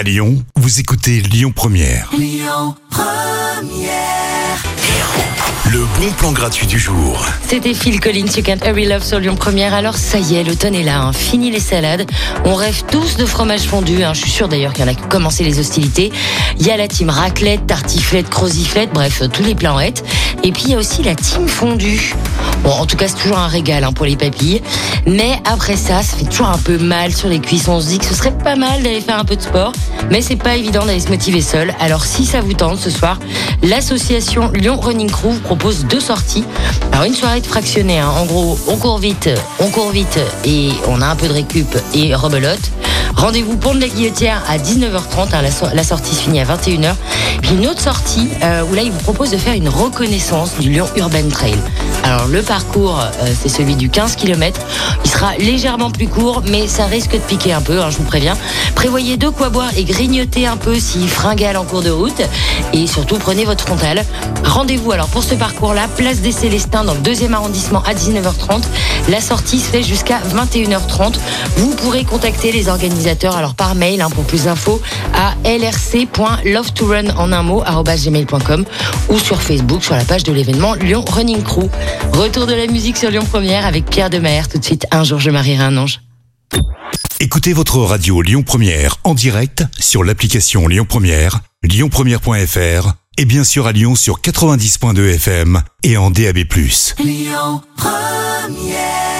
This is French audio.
À Lyon, vous écoutez Lyon Première. Le bon plan gratuit du jour. C'était Phil Collins, You Can't Hurry Love sur Lyon Première. Alors ça y est, l'automne est là, hein. fini les salades. On rêve tous de fromage fondu. hein. Je suis sûre d'ailleurs qu'il y en a qui ont commencé les hostilités. Il y a la team raclette, tartiflette, croziflette, bref, tous les plans. Et puis il y a aussi la team fondue. Bon, en tout cas, c'est toujours un régal hein, pour les papilles. Mais après ça, ça fait toujours un peu mal sur les cuisses. On se dit que ce serait pas mal d'aller faire un peu de sport. Mais c'est pas évident d'aller se motiver seul. Alors si ça vous tente ce soir, l'association Lyon Running Crew propose deux sorties. Alors une soirée de fractionné. hein. En gros, on court vite, on court vite et on a un peu de récup et rebelote. Rendez-vous pont de la Guillotière à 19h30. hein, la, so- la sortie se finit à 21h. Puis une autre sortie euh, où là, il vous propose de faire une reconnaissance du Lyon Urban Trail. Alors le parcours, euh, c'est celui du 15 km. Il sera légèrement plus court, mais ça risque de piquer un peu, hein, je vous préviens. Prévoyez de quoi boire et grignoter un peu si fringale en cours de route. Et surtout, prenez votre frontal. Rendez-vous alors pour ce parcours-là, place des Célestins dans le deuxième arrondissement à 19h30. La sortie se fait jusqu'à 21h30. Vous pourrez contacter les organisateurs alors par mail hein, pour plus d'infos à lrc.love2run en un mot gmail.com ou sur Facebook sur la page de l'événement Lyon Running Crew. Retour de la musique sur Lyon Première avec Pierre Demer. Tout de suite, un jour je marierai un ange. Écoutez votre radio Lyon Première en direct sur l'application Lyon Première, lyonpremière.fr et bien sûr à Lyon sur 90.2 FM et en DAB+. Lyon Première